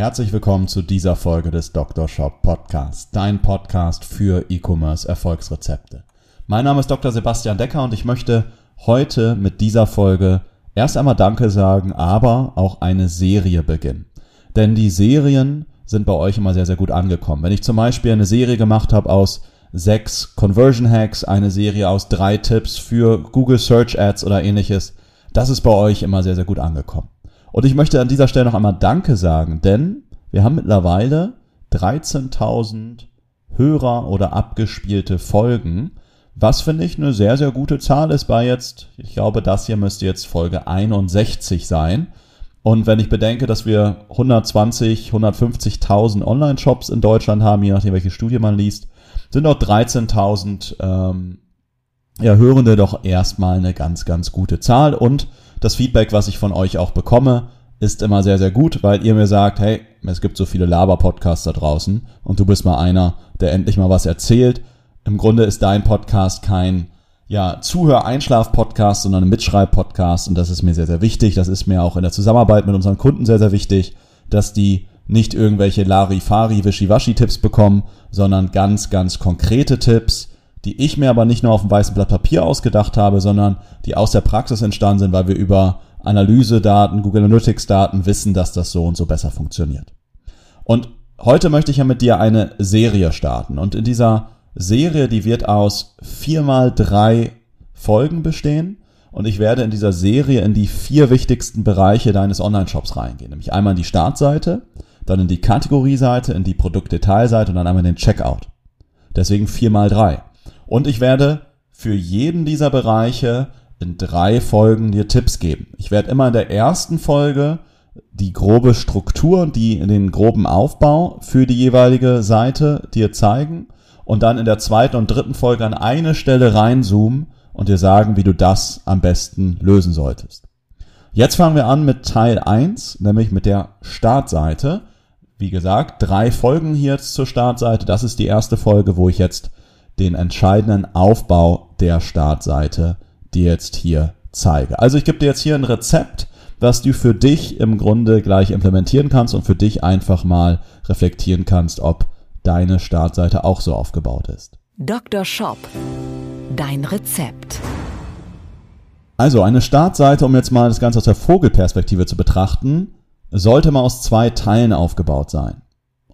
Herzlich willkommen zu dieser Folge des Dr. Shop Podcast, dein Podcast für E-Commerce Erfolgsrezepte. Mein Name ist Dr. Sebastian Decker und ich möchte heute mit dieser Folge erst einmal Danke sagen, aber auch eine Serie beginnen. Denn die Serien sind bei euch immer sehr, sehr gut angekommen. Wenn ich zum Beispiel eine Serie gemacht habe aus sechs Conversion Hacks, eine Serie aus drei Tipps für Google Search Ads oder ähnliches, das ist bei euch immer sehr, sehr gut angekommen. Und ich möchte an dieser Stelle noch einmal Danke sagen, denn wir haben mittlerweile 13.000 Hörer oder abgespielte Folgen, was finde ich eine sehr, sehr gute Zahl ist bei jetzt, ich glaube, das hier müsste jetzt Folge 61 sein. Und wenn ich bedenke, dass wir 120, 150.000 Online-Shops in Deutschland haben, je nachdem, welche Studie man liest, sind auch 13.000 ähm, ja, Hörende doch erstmal eine ganz, ganz gute Zahl. Und das Feedback, was ich von euch auch bekomme, ist immer sehr, sehr gut, weil ihr mir sagt, hey, es gibt so viele Laber-Podcasts da draußen und du bist mal einer, der endlich mal was erzählt. Im Grunde ist dein Podcast kein ja, Zuhör-Einschlaf-Podcast, sondern ein Mitschreib-Podcast und das ist mir sehr, sehr wichtig. Das ist mir auch in der Zusammenarbeit mit unseren Kunden sehr, sehr wichtig, dass die nicht irgendwelche Larifari, Wischiwaschi-Tipps bekommen, sondern ganz, ganz konkrete Tipps, die ich mir aber nicht nur auf dem weißen Blatt Papier ausgedacht habe, sondern die aus der Praxis entstanden sind, weil wir über Analysedaten, Google Analytics Daten wissen, dass das so und so besser funktioniert. Und heute möchte ich ja mit dir eine Serie starten. Und in dieser Serie, die wird aus vier mal drei Folgen bestehen. Und ich werde in dieser Serie in die vier wichtigsten Bereiche deines Online-Shops reingehen. Nämlich einmal in die Startseite, dann in die Kategorieseite, in die Produktdetailseite und dann einmal in den Checkout. Deswegen vier mal drei. Und ich werde für jeden dieser Bereiche in drei Folgen dir Tipps geben. Ich werde immer in der ersten Folge die grobe Struktur, die den groben Aufbau für die jeweilige Seite dir zeigen und dann in der zweiten und dritten Folge an eine Stelle reinzoomen und dir sagen, wie du das am besten lösen solltest. Jetzt fangen wir an mit Teil 1, nämlich mit der Startseite. Wie gesagt, drei Folgen hier jetzt zur Startseite. Das ist die erste Folge, wo ich jetzt den entscheidenden Aufbau der Startseite dir jetzt hier zeige. Also ich gebe dir jetzt hier ein Rezept, was du für dich im Grunde gleich implementieren kannst und für dich einfach mal reflektieren kannst, ob deine Startseite auch so aufgebaut ist. Dr. Shop. Dein Rezept. Also eine Startseite, um jetzt mal das Ganze aus der Vogelperspektive zu betrachten, sollte mal aus zwei Teilen aufgebaut sein.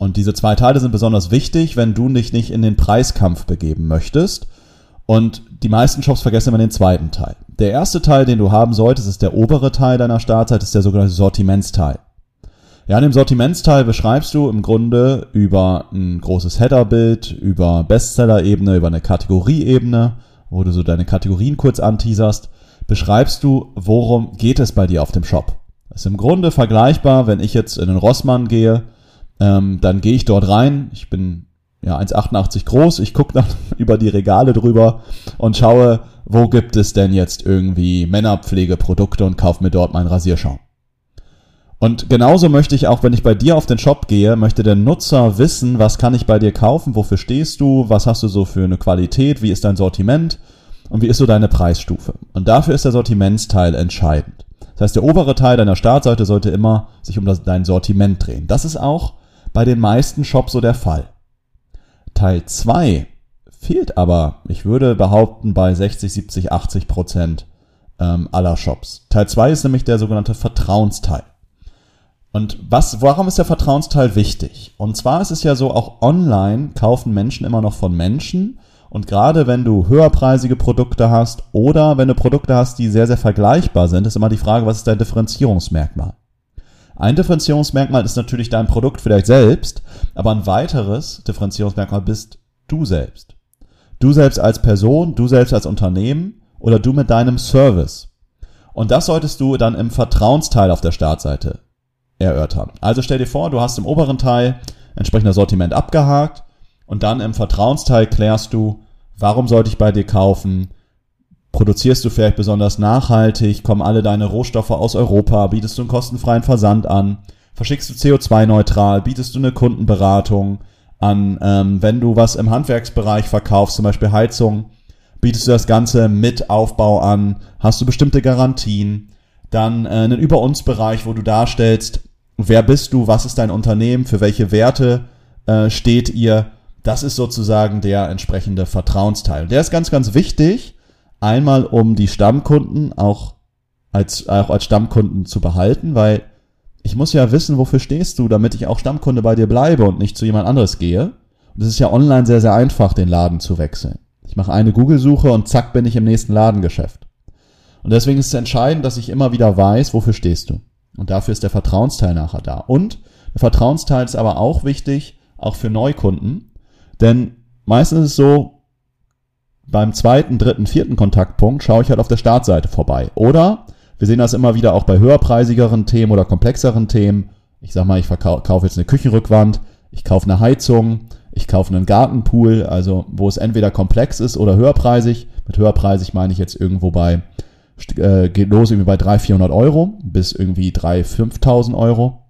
Und diese zwei Teile sind besonders wichtig, wenn du dich nicht in den Preiskampf begeben möchtest. Und die meisten Shops vergessen immer den zweiten Teil. Der erste Teil, den du haben solltest, ist der obere Teil deiner Startseite, ist der sogenannte Sortimentsteil. Ja, in dem Sortimentsteil beschreibst du im Grunde über ein großes Headerbild, über Bestseller-Ebene, über eine Kategorieebene, wo du so deine Kategorien kurz anteaserst, beschreibst du, worum geht es bei dir auf dem Shop. Das ist im Grunde vergleichbar, wenn ich jetzt in den Rossmann gehe ähm, dann gehe ich dort rein. Ich bin ja 1,88 groß. Ich gucke dann über die Regale drüber und schaue, wo gibt es denn jetzt irgendwie Männerpflegeprodukte und kaufe mir dort meinen Rasierschaum. Und genauso möchte ich auch, wenn ich bei dir auf den Shop gehe, möchte der Nutzer wissen, was kann ich bei dir kaufen, wofür stehst du, was hast du so für eine Qualität, wie ist dein Sortiment und wie ist so deine Preisstufe. Und dafür ist der Sortimentsteil entscheidend. Das heißt, der obere Teil deiner Startseite sollte immer sich um das, dein Sortiment drehen. Das ist auch bei den meisten Shops so der Fall. Teil 2 fehlt aber, ich würde behaupten, bei 60, 70, 80 Prozent ähm, aller Shops. Teil 2 ist nämlich der sogenannte Vertrauensteil. Und was, warum ist der Vertrauensteil wichtig? Und zwar ist es ja so, auch online kaufen Menschen immer noch von Menschen. Und gerade wenn du höherpreisige Produkte hast oder wenn du Produkte hast, die sehr, sehr vergleichbar sind, ist immer die Frage, was ist dein Differenzierungsmerkmal? Ein Differenzierungsmerkmal ist natürlich dein Produkt vielleicht selbst, aber ein weiteres Differenzierungsmerkmal bist du selbst. Du selbst als Person, du selbst als Unternehmen oder du mit deinem Service. Und das solltest du dann im Vertrauensteil auf der Startseite erörtern. Also stell dir vor, du hast im oberen Teil entsprechender Sortiment abgehakt und dann im Vertrauensteil klärst du, Warum sollte ich bei dir kaufen? Produzierst du vielleicht besonders nachhaltig? Kommen alle deine Rohstoffe aus Europa? Bietest du einen kostenfreien Versand an? Verschickst du CO2-neutral? Bietest du eine Kundenberatung an? Ähm, wenn du was im Handwerksbereich verkaufst, zum Beispiel Heizung, bietest du das Ganze mit Aufbau an? Hast du bestimmte Garantien? Dann äh, einen Über-uns-Bereich, wo du darstellst, wer bist du, was ist dein Unternehmen, für welche Werte äh, steht ihr? Das ist sozusagen der entsprechende Vertrauensteil. Der ist ganz, ganz wichtig, einmal um die Stammkunden auch als, auch als Stammkunden zu behalten, weil ich muss ja wissen, wofür stehst du, damit ich auch Stammkunde bei dir bleibe und nicht zu jemand anderes gehe. Und es ist ja online sehr, sehr einfach, den Laden zu wechseln. Ich mache eine Google-Suche und zack bin ich im nächsten Ladengeschäft. Und deswegen ist es entscheidend, dass ich immer wieder weiß, wofür stehst du. Und dafür ist der Vertrauensteil nachher da. Und der Vertrauensteil ist aber auch wichtig, auch für Neukunden. Denn meistens ist es so, beim zweiten, dritten, vierten Kontaktpunkt schaue ich halt auf der Startseite vorbei. Oder wir sehen das immer wieder auch bei höherpreisigeren Themen oder komplexeren Themen. Ich sag mal, ich verkaufe jetzt eine Küchenrückwand, ich kaufe eine Heizung, ich kaufe einen Gartenpool, also wo es entweder komplex ist oder höherpreisig. Mit höherpreisig meine ich jetzt irgendwo bei, äh, geht los irgendwie bei 300, 400 Euro bis irgendwie 3.000, 5.000 Euro.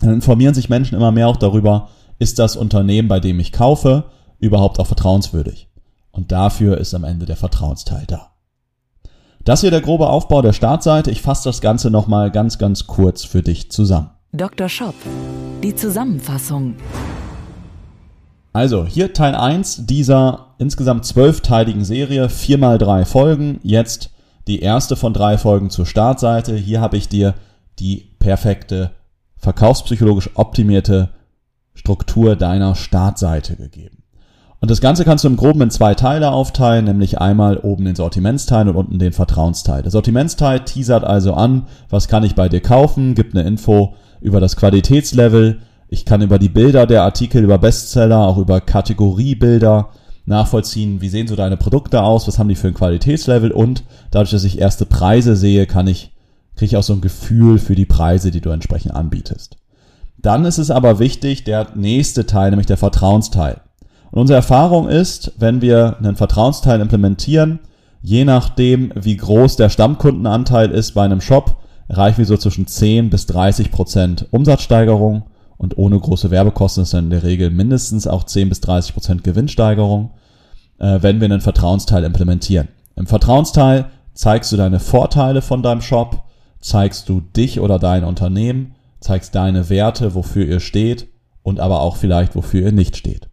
Dann informieren sich Menschen immer mehr auch darüber, ist das Unternehmen, bei dem ich kaufe, überhaupt auch vertrauenswürdig. Und dafür ist am Ende der Vertrauensteil da. Das hier der grobe Aufbau der Startseite. Ich fasse das Ganze nochmal ganz, ganz kurz für dich zusammen. Dr. Shop, die Zusammenfassung. Also, hier Teil 1 dieser insgesamt zwölfteiligen Serie, viermal drei Folgen. Jetzt die erste von drei Folgen zur Startseite. Hier habe ich dir die perfekte, verkaufspsychologisch optimierte Struktur deiner Startseite gegeben. Und das Ganze kannst du im Groben in zwei Teile aufteilen, nämlich einmal oben den Sortimentsteil und unten den Vertrauensteil. Der Sortimentsteil teasert also an, was kann ich bei dir kaufen, gibt eine Info über das Qualitätslevel. Ich kann über die Bilder der Artikel, über Bestseller, auch über Kategoriebilder nachvollziehen, wie sehen so deine Produkte aus, was haben die für ein Qualitätslevel und dadurch, dass ich erste Preise sehe, kann ich, kriege ich auch so ein Gefühl für die Preise, die du entsprechend anbietest. Dann ist es aber wichtig, der nächste Teil, nämlich der Vertrauensteil. Und unsere Erfahrung ist, wenn wir einen Vertrauensteil implementieren, je nachdem, wie groß der Stammkundenanteil ist bei einem Shop, erreichen wir so zwischen 10 bis 30 Prozent Umsatzsteigerung und ohne große Werbekosten ist dann in der Regel mindestens auch 10 bis 30 Prozent Gewinnsteigerung, äh, wenn wir einen Vertrauensteil implementieren. Im Vertrauensteil zeigst du deine Vorteile von deinem Shop, zeigst du dich oder dein Unternehmen, zeigst deine Werte, wofür ihr steht und aber auch vielleicht, wofür ihr nicht steht.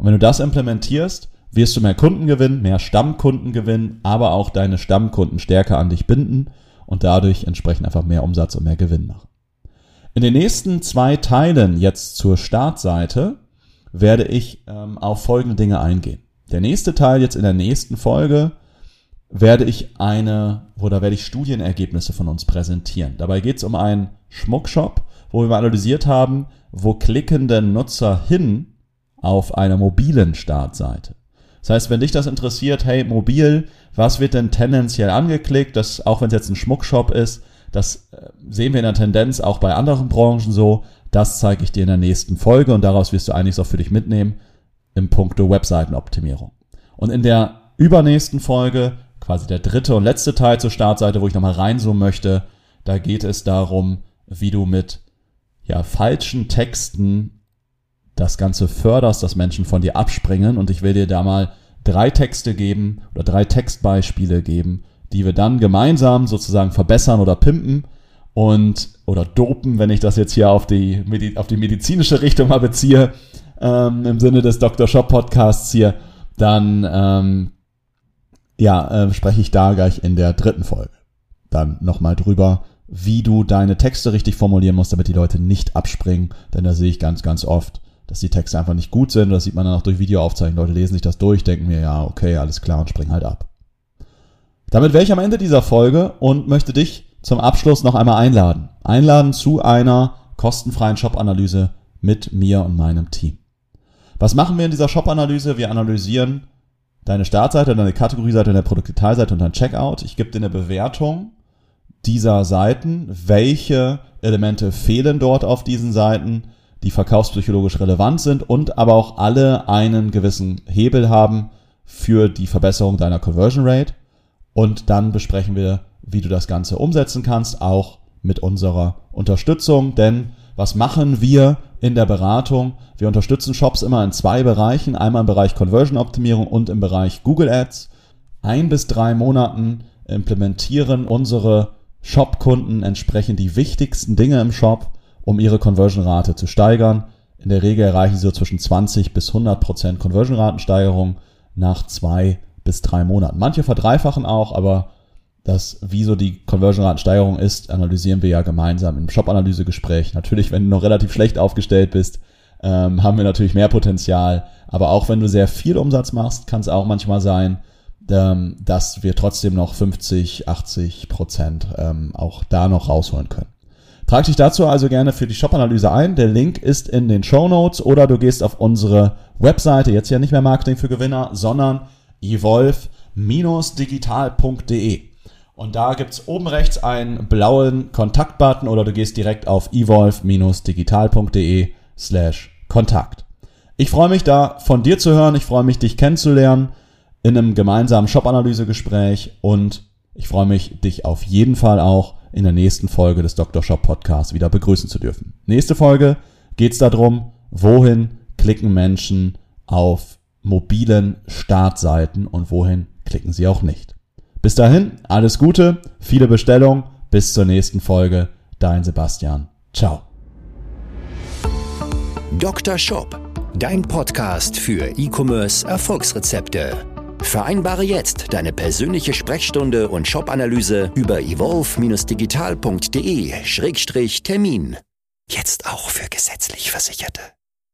Und wenn du das implementierst, wirst du mehr Kunden gewinnen, mehr Stammkunden gewinnen, aber auch deine Stammkunden stärker an dich binden und dadurch entsprechend einfach mehr Umsatz und mehr Gewinn machen. In den nächsten zwei Teilen jetzt zur Startseite werde ich ähm, auf folgende Dinge eingehen. Der nächste Teil jetzt in der nächsten Folge werde ich eine oder werde ich Studienergebnisse von uns präsentieren. Dabei geht es um einen Schmuckshop, wo wir analysiert haben, wo klicken denn Nutzer hin auf einer mobilen Startseite. Das heißt, wenn dich das interessiert, hey, mobil, was wird denn tendenziell angeklickt? Das, auch wenn es jetzt ein Schmuckshop ist, das äh, sehen wir in der Tendenz auch bei anderen Branchen so. Das zeige ich dir in der nächsten Folge und daraus wirst du einiges auch für dich mitnehmen im Punkto Webseitenoptimierung. Und in der übernächsten Folge, quasi der dritte und letzte Teil zur Startseite, wo ich nochmal reinzoomen möchte, da geht es darum, wie du mit ja, falschen Texten das Ganze förderst, dass Menschen von dir abspringen. Und ich will dir da mal drei Texte geben oder drei Textbeispiele geben, die wir dann gemeinsam sozusagen verbessern oder pimpen und oder dopen, wenn ich das jetzt hier auf die, auf die medizinische Richtung mal beziehe, ähm, im Sinne des Dr. Shop Podcasts hier, dann ähm, ja, äh, spreche ich da gleich in der dritten Folge dann nochmal drüber, wie du deine Texte richtig formulieren musst, damit die Leute nicht abspringen, denn da sehe ich ganz, ganz oft, dass die Texte einfach nicht gut sind. Das sieht man dann auch durch Videoaufzeichnungen. Leute lesen sich das durch, denken mir, ja, okay, alles klar und springen halt ab. Damit wäre ich am Ende dieser Folge und möchte dich zum Abschluss noch einmal einladen. Einladen zu einer kostenfreien Shop-Analyse mit mir und meinem Team. Was machen wir in dieser Shop-Analyse? Wir analysieren deine Startseite, deine Kategorieseite, deine Produktdetailseite und dein Checkout. Ich gebe dir eine Bewertung dieser Seiten, welche Elemente fehlen dort auf diesen Seiten, die verkaufspsychologisch relevant sind und aber auch alle einen gewissen Hebel haben für die Verbesserung deiner Conversion Rate. Und dann besprechen wir, wie du das Ganze umsetzen kannst, auch mit unserer Unterstützung. Denn was machen wir in der Beratung? Wir unterstützen Shops immer in zwei Bereichen. Einmal im Bereich Conversion Optimierung und im Bereich Google Ads. Ein bis drei Monaten implementieren unsere Shop-Kunden entsprechend die wichtigsten Dinge im Shop, um ihre Conversion-Rate zu steigern. In der Regel erreichen sie so zwischen 20 bis 100 Prozent Conversion-Ratensteigerung nach zwei bis drei Monaten. Manche verdreifachen auch, aber das, wie so die Conversion-Ratensteigerung ist, analysieren wir ja gemeinsam im Shop-Analyse-Gespräch. Natürlich, wenn du noch relativ schlecht aufgestellt bist, ähm, haben wir natürlich mehr Potenzial. Aber auch wenn du sehr viel Umsatz machst, kann es auch manchmal sein, ähm, dass wir trotzdem noch 50, 80 Prozent ähm, auch da noch rausholen können. Trag dich dazu also gerne für die Shop-Analyse ein. Der Link ist in den Show Notes oder du gehst auf unsere Webseite, jetzt ja nicht mehr Marketing für Gewinner, sondern evolve-digital.de. Und da gibt's oben rechts einen blauen Kontaktbutton oder du gehst direkt auf evolve-digital.de slash Kontakt. Ich freue mich da von dir zu hören, ich freue mich dich kennenzulernen in einem gemeinsamen Shop-Analyse-Gespräch und ich freue mich, dich auf jeden Fall auch in der nächsten Folge des Dr. Shop Podcasts wieder begrüßen zu dürfen. Nächste Folge geht's darum, wohin klicken Menschen auf mobilen Startseiten und wohin klicken sie auch nicht. Bis dahin, alles Gute, viele Bestellungen, bis zur nächsten Folge. Dein Sebastian. Ciao. Dr. Shop, dein Podcast für E-Commerce Erfolgsrezepte. Vereinbare jetzt deine persönliche Sprechstunde und Shop-Analyse über evolve-digital.de-termin. Jetzt auch für gesetzlich Versicherte.